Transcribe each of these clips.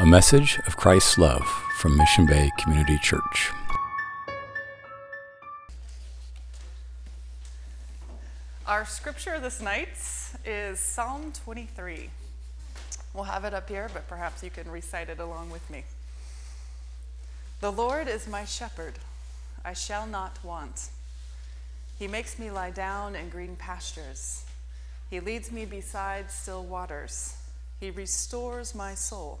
a message of Christ's love from Mission Bay Community Church. Our scripture this night is Psalm 23. We'll have it up here, but perhaps you can recite it along with me. The Lord is my shepherd, I shall not want. He makes me lie down in green pastures. He leads me beside still waters. He restores my soul.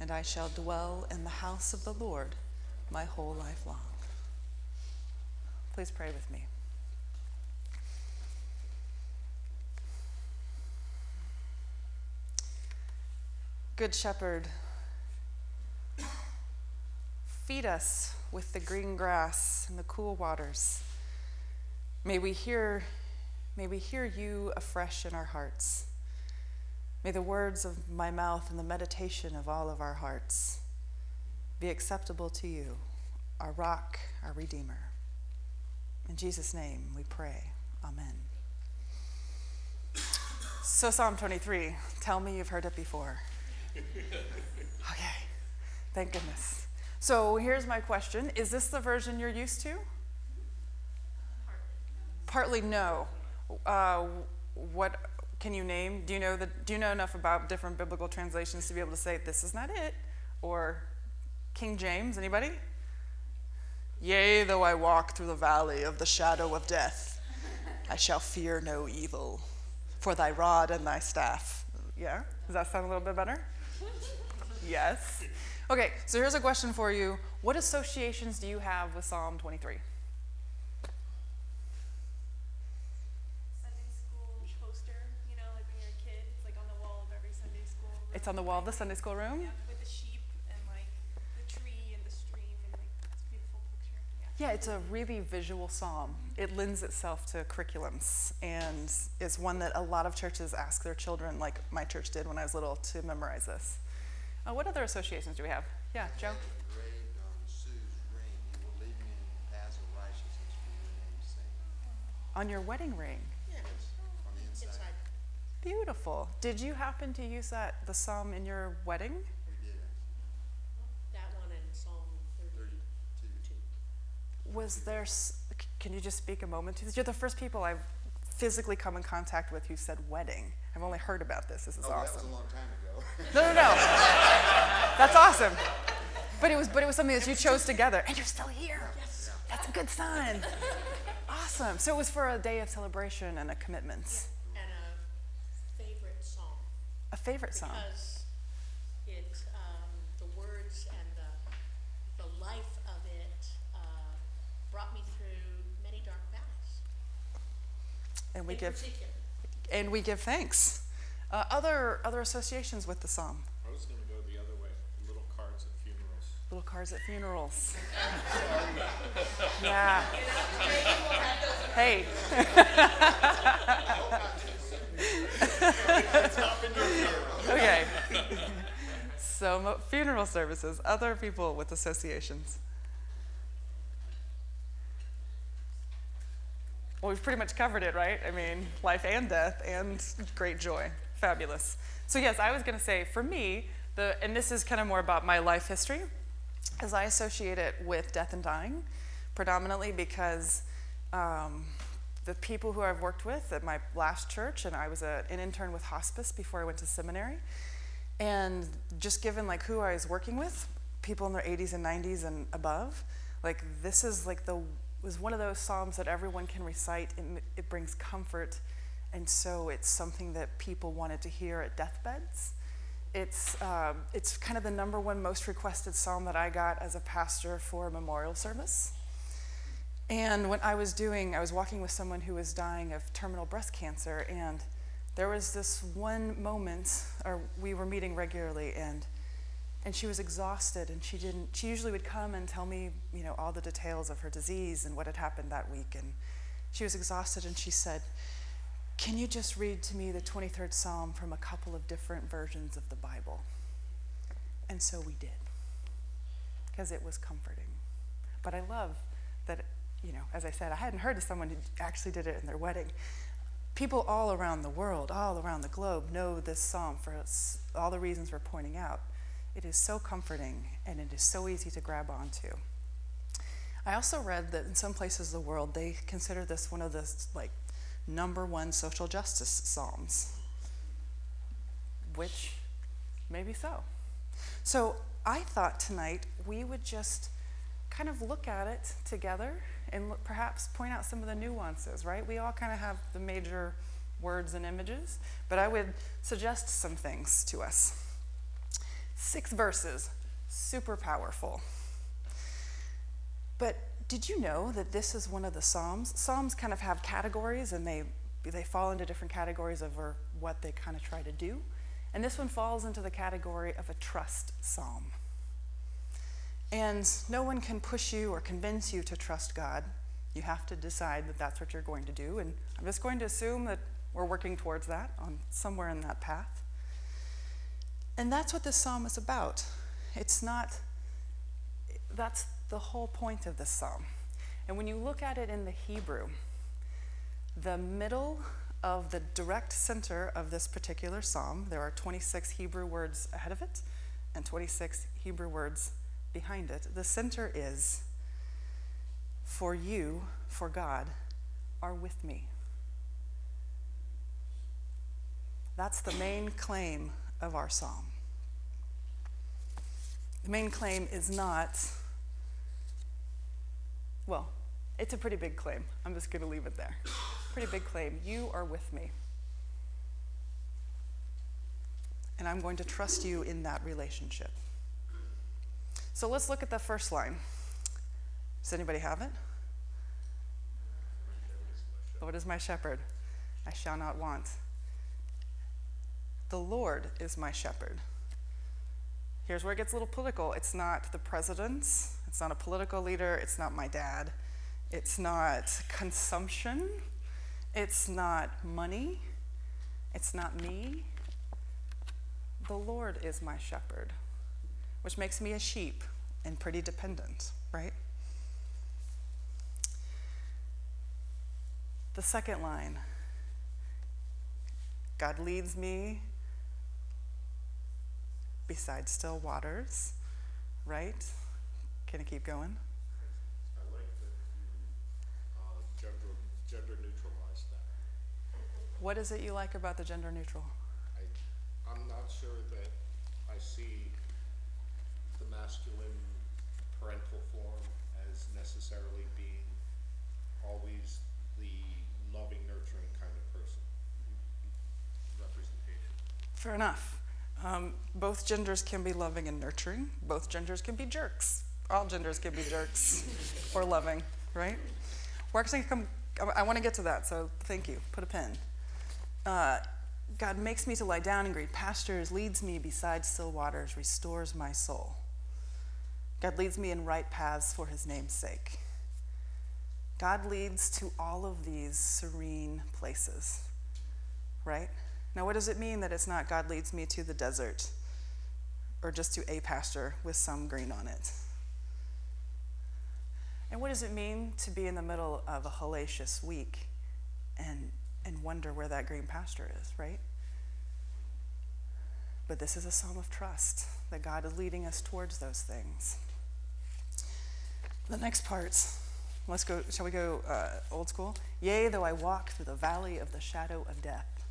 and I shall dwell in the house of the Lord my whole life long. Please pray with me. Good Shepherd, feed us with the green grass and the cool waters. May we hear, may we hear you afresh in our hearts. May the words of my mouth and the meditation of all of our hearts be acceptable to you, our rock, our redeemer. In Jesus' name we pray. Amen. So, Psalm 23, tell me you've heard it before. Okay, thank goodness. So here's my question Is this the version you're used to? Partly no. Uh, what can you name? Do you know the, Do you know enough about different biblical translations to be able to say this is not it? Or King James? Anybody? Yea, though I walk through the valley of the shadow of death, I shall fear no evil, for thy rod and thy staff. Yeah? Does that sound a little bit better? Yes. Okay, so here's a question for you. What associations do you have with Psalm 23? Sunday school poster, you know, like when you're a kid, it's like on the wall of every Sunday school. It's on the wall of the Sunday school room? Yeah, with the sheep and like the tree and the stream and like it's a beautiful picture. Yeah. Yeah, it's a really visual psalm. It lends itself to curriculums and is one that a lot of churches ask their children, like my church did when I was little, to memorize this. Uh, what other associations do we have? Yeah, Joe? engraved on Sue's ring, you Beautiful. Did you happen to use that, the psalm, in your wedding? We did. That one in Psalm thirty-two. Was there, s- c- can you just speak a moment to this? You're the first people I've physically come in contact with who said wedding. I've only heard about this. This is Oh, that was a long time ago. No, no, no. That's awesome. But it was, but it was something that you chose together, and you're still here. Yes. That's a good sign. Awesome. So it was for a day of celebration and a commitment. And a favorite song, A favorite song. because it, um, the words and the, the life of it, uh, brought me through many dark valleys. And we In give particular. and we give thanks. Uh, other other associations with the psalm. I was going to go the other way. Little cards at funerals. Little cards at funerals. yeah. Hey. okay. So funeral services. Other people with associations. Well, we've pretty much covered it, right? I mean, life and death and great joy. Fabulous. So, yes, I was going to say for me, the, and this is kind of more about my life history, as I associate it with death and dying, predominantly because um, the people who I've worked with at my last church, and I was a, an intern with hospice before I went to seminary, and just given like who I was working with, people in their 80s and 90s and above, like this is like the was one of those psalms that everyone can recite. it brings comfort, and so it's something that people wanted to hear at deathbeds. It's um, it's kind of the number one most requested psalm that I got as a pastor for a memorial service. And when I was doing, I was walking with someone who was dying of terminal breast cancer, and there was this one moment, or we were meeting regularly, and and she was exhausted and she didn't she usually would come and tell me you know all the details of her disease and what had happened that week and she was exhausted and she said can you just read to me the 23rd psalm from a couple of different versions of the bible? And so we did because it was comforting. But i love that you know as i said i hadn't heard of someone who actually did it in their wedding people all around the world all around the globe know this psalm for all the reasons we're pointing out it is so comforting and it is so easy to grab onto. I also read that in some places of the world they consider this one of the like number one social justice psalms, which maybe so. So I thought tonight we would just kind of look at it together and look, perhaps point out some of the nuances, right? We all kind of have the major words and images, but I would suggest some things to us. Six verses, super powerful. But did you know that this is one of the Psalms? Psalms kind of have categories and they, they fall into different categories of what they kind of try to do. And this one falls into the category of a trust psalm. And no one can push you or convince you to trust God. You have to decide that that's what you're going to do. And I'm just going to assume that we're working towards that on somewhere in that path. And that's what this psalm is about. It's not, that's the whole point of this psalm. And when you look at it in the Hebrew, the middle of the direct center of this particular psalm, there are 26 Hebrew words ahead of it and 26 Hebrew words behind it. The center is, For you, for God, are with me. That's the main claim of our psalm. The main claim is not, well, it's a pretty big claim. I'm just going to leave it there. Pretty big claim. You are with me. And I'm going to trust you in that relationship. So let's look at the first line. Does anybody have it? Lord is my shepherd, I shall not want. The Lord is my shepherd. Here's where it gets a little political. It's not the presidents, it's not a political leader, it's not my dad, it's not consumption, it's not money, it's not me. The Lord is my shepherd, which makes me a sheep and pretty dependent, right? The second line God leads me beside still waters, right? Can I keep going? I like that uh, gender, that. What is it you like about the gender neutral? I, I'm not sure that I see masculine parental form as necessarily being always the loving, nurturing kind of person. Representation. Fair enough. Um, both genders can be loving and nurturing. Both genders can be jerks. All genders can be jerks or loving, right? We're actually come. I want to get to that, so thank you. Put a pin. Uh, God makes me to lie down in green pastures, leads me beside still waters, restores my soul. God leads me in right paths for his name's sake. God leads to all of these serene places, right? Now, what does it mean that it's not God leads me to the desert or just to a pasture with some green on it? And what does it mean to be in the middle of a hellacious week and, and wonder where that green pasture is, right? But this is a psalm of trust that God is leading us towards those things. The next parts, let's go, shall we go uh, old school? Yea, though I walk through the valley of the shadow of death.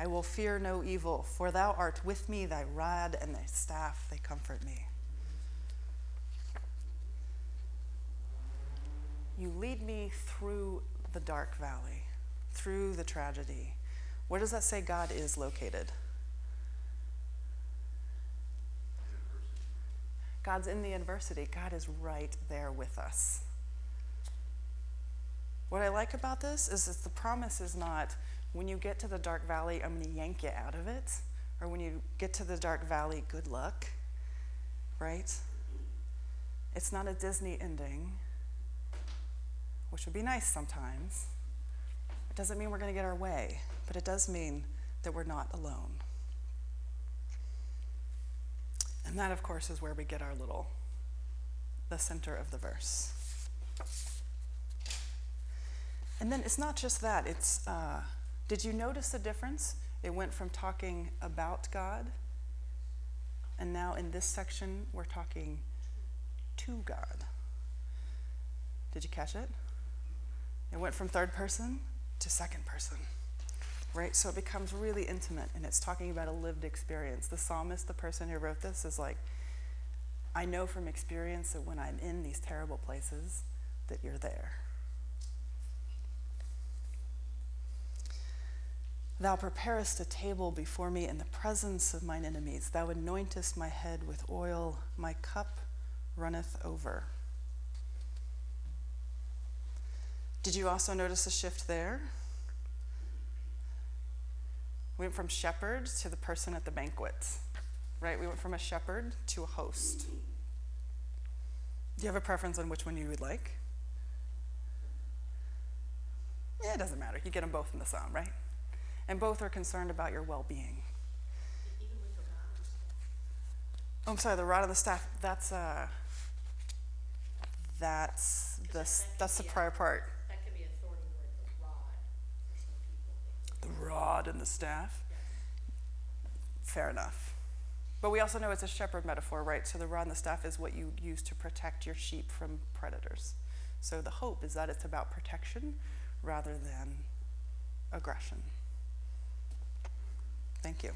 I will fear no evil, for thou art with me, thy rod and thy staff, they comfort me. You lead me through the dark valley, through the tragedy. Where does that say God is located? God's in the adversity. God is right there with us. What I like about this is that the promise is not when you get to the dark valley, I'm going to yank you out of it. Or when you get to the dark valley, good luck. right? It's not a Disney ending, which would be nice sometimes. It doesn't mean we're going to get our way, but it does mean that we're not alone. And that, of course, is where we get our little, the center of the verse. And then it's not just that, it's, uh, did you notice the difference? It went from talking about God, and now in this section, we're talking to God. Did you catch it? It went from third person to second person, right? So it becomes really intimate, and it's talking about a lived experience. The psalmist, the person who wrote this, is like, I know from experience that when I'm in these terrible places, that you're there. Thou preparest a table before me in the presence of mine enemies. Thou anointest my head with oil, my cup runneth over. Did you also notice a shift there? We went from shepherd to the person at the banquet, right? We went from a shepherd to a host. Do you have a preference on which one you would like? Yeah, it doesn't matter. You get them both in the psalm, right? and both are concerned about your well being. Oh, I'm sorry, the rod of the staff, that's, uh, that's the, that's the prior part. That could be a thorny word, the rod, for rod and the staff. Fair enough. But we also know it's a shepherd metaphor, right? So the rod and the staff is what you use to protect your sheep from predators. So the hope is that it's about protection rather than aggression. Thank you.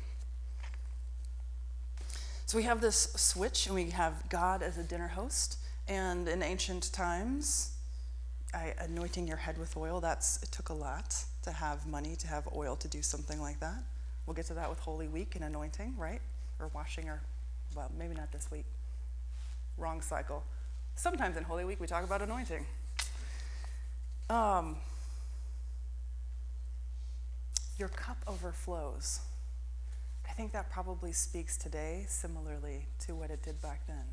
So we have this switch, and we have God as a dinner host. And in ancient times, I, anointing your head with oil, that's, it took a lot to have money, to have oil to do something like that. We'll get to that with Holy Week and anointing, right? Or washing our, well, maybe not this week. Wrong cycle. Sometimes in Holy Week we talk about anointing. Um, your cup overflows. I think that probably speaks today similarly to what it did back then.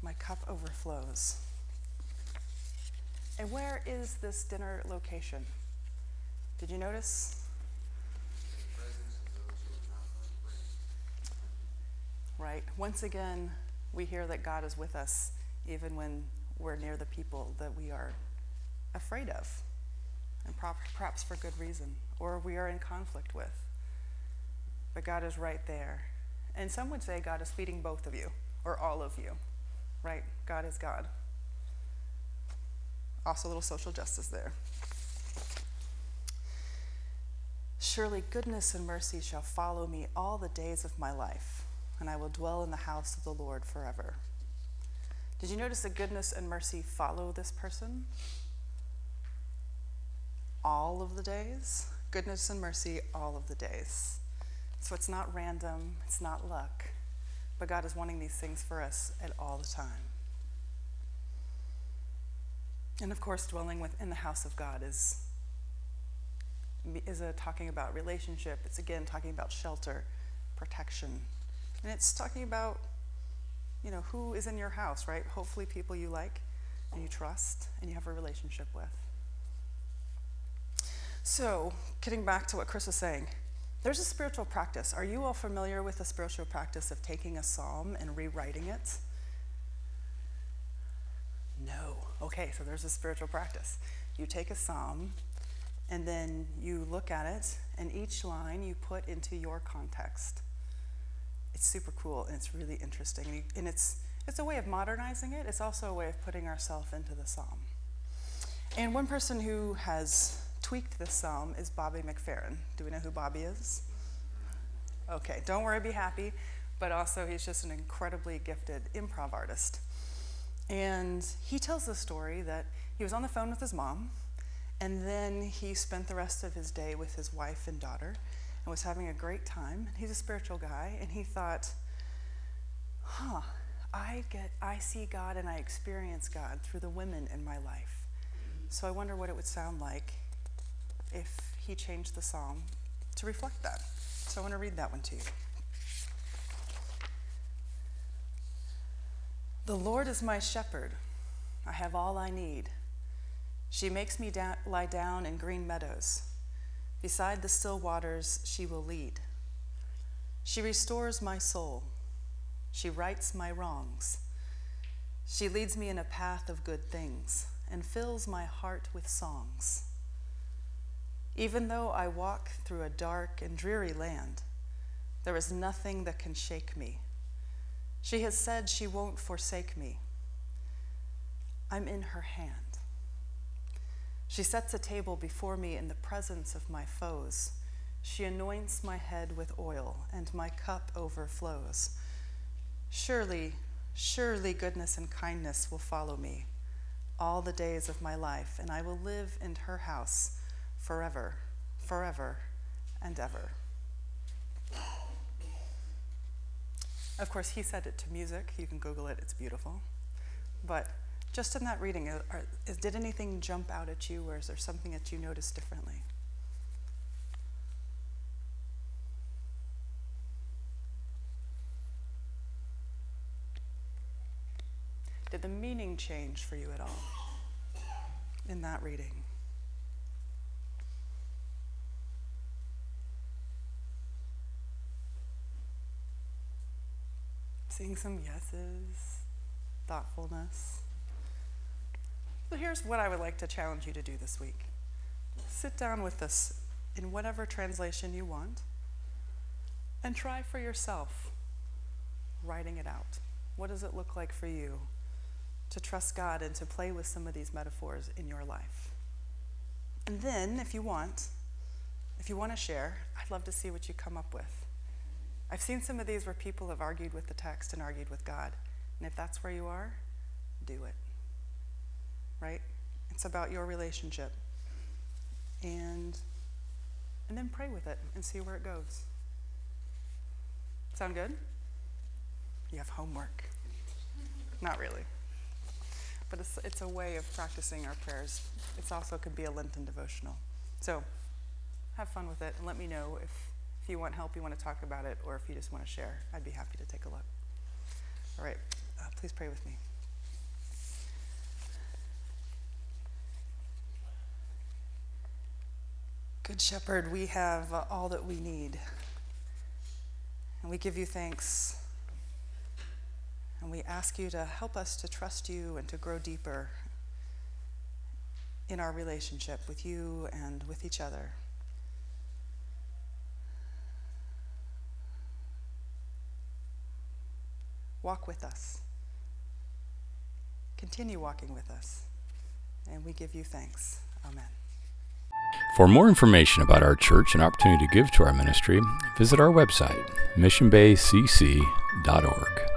My cup overflows. And where is this dinner location? Did you notice? Right. Once again, we hear that God is with us even when we're near the people that we are afraid of, and perhaps for good reason, or we are in conflict with. But God is right there. And some would say God is feeding both of you, or all of you, right? God is God. Also, a little social justice there. Surely goodness and mercy shall follow me all the days of my life, and I will dwell in the house of the Lord forever. Did you notice that goodness and mercy follow this person? All of the days? Goodness and mercy all of the days. So it's not random, it's not luck, but God is wanting these things for us at all the time. And of course, dwelling within the house of God is is a talking about relationship. It's again talking about shelter, protection, and it's talking about you know who is in your house, right? Hopefully, people you like and you trust and you have a relationship with. So, getting back to what Chris was saying, there's a spiritual practice. Are you all familiar with the spiritual practice of taking a psalm and rewriting it? No. Okay, so there's a spiritual practice. You take a psalm and then you look at it, and each line you put into your context. It's super cool and it's really interesting. And, you, and it's, it's a way of modernizing it, it's also a way of putting ourselves into the psalm. And one person who has tweaked this psalm is Bobby McFerrin. Do we know who Bobby is? Okay, don't worry, be happy. But also, he's just an incredibly gifted improv artist. And he tells the story that he was on the phone with his mom, and then he spent the rest of his day with his wife and daughter and was having a great time. He's a spiritual guy, and he thought, huh, I get I see God and I experience God through the women in my life. So I wonder what it would sound like if he changed the psalm to reflect that. So I want to read that one to you. The Lord is my shepherd. I have all I need. She makes me da- lie down in green meadows. Beside the still waters, she will lead. She restores my soul. She rights my wrongs. She leads me in a path of good things and fills my heart with songs. Even though I walk through a dark and dreary land, there is nothing that can shake me. She has said she won't forsake me. I'm in her hand. She sets a table before me in the presence of my foes. She anoints my head with oil, and my cup overflows. Surely, surely goodness and kindness will follow me all the days of my life, and I will live in her house forever, forever, and ever. Of course, he said it to music. You can Google it, it's beautiful. But just in that reading, are, is, did anything jump out at you, or is there something that you noticed differently? Did the meaning change for you at all in that reading? Seeing some yeses, thoughtfulness. So here's what I would like to challenge you to do this week sit down with this in whatever translation you want and try for yourself writing it out. What does it look like for you to trust God and to play with some of these metaphors in your life? And then, if you want, if you want to share, I'd love to see what you come up with. I've seen some of these where people have argued with the text and argued with God. And if that's where you are, do it. Right? It's about your relationship. And and then pray with it and see where it goes. Sound good? You have homework. Not really. But it's, it's a way of practicing our prayers. It also could be a Lenten devotional. So have fun with it and let me know if you want help, you want to talk about it, or if you just want to share. I'd be happy to take a look. All right, uh, please pray with me. Good Shepherd, we have uh, all that we need. And we give you thanks. And we ask you to help us to trust you and to grow deeper in our relationship with you and with each other. Walk with us. Continue walking with us. And we give you thanks. Amen. For more information about our church and opportunity to give to our ministry, visit our website, missionbaycc.org.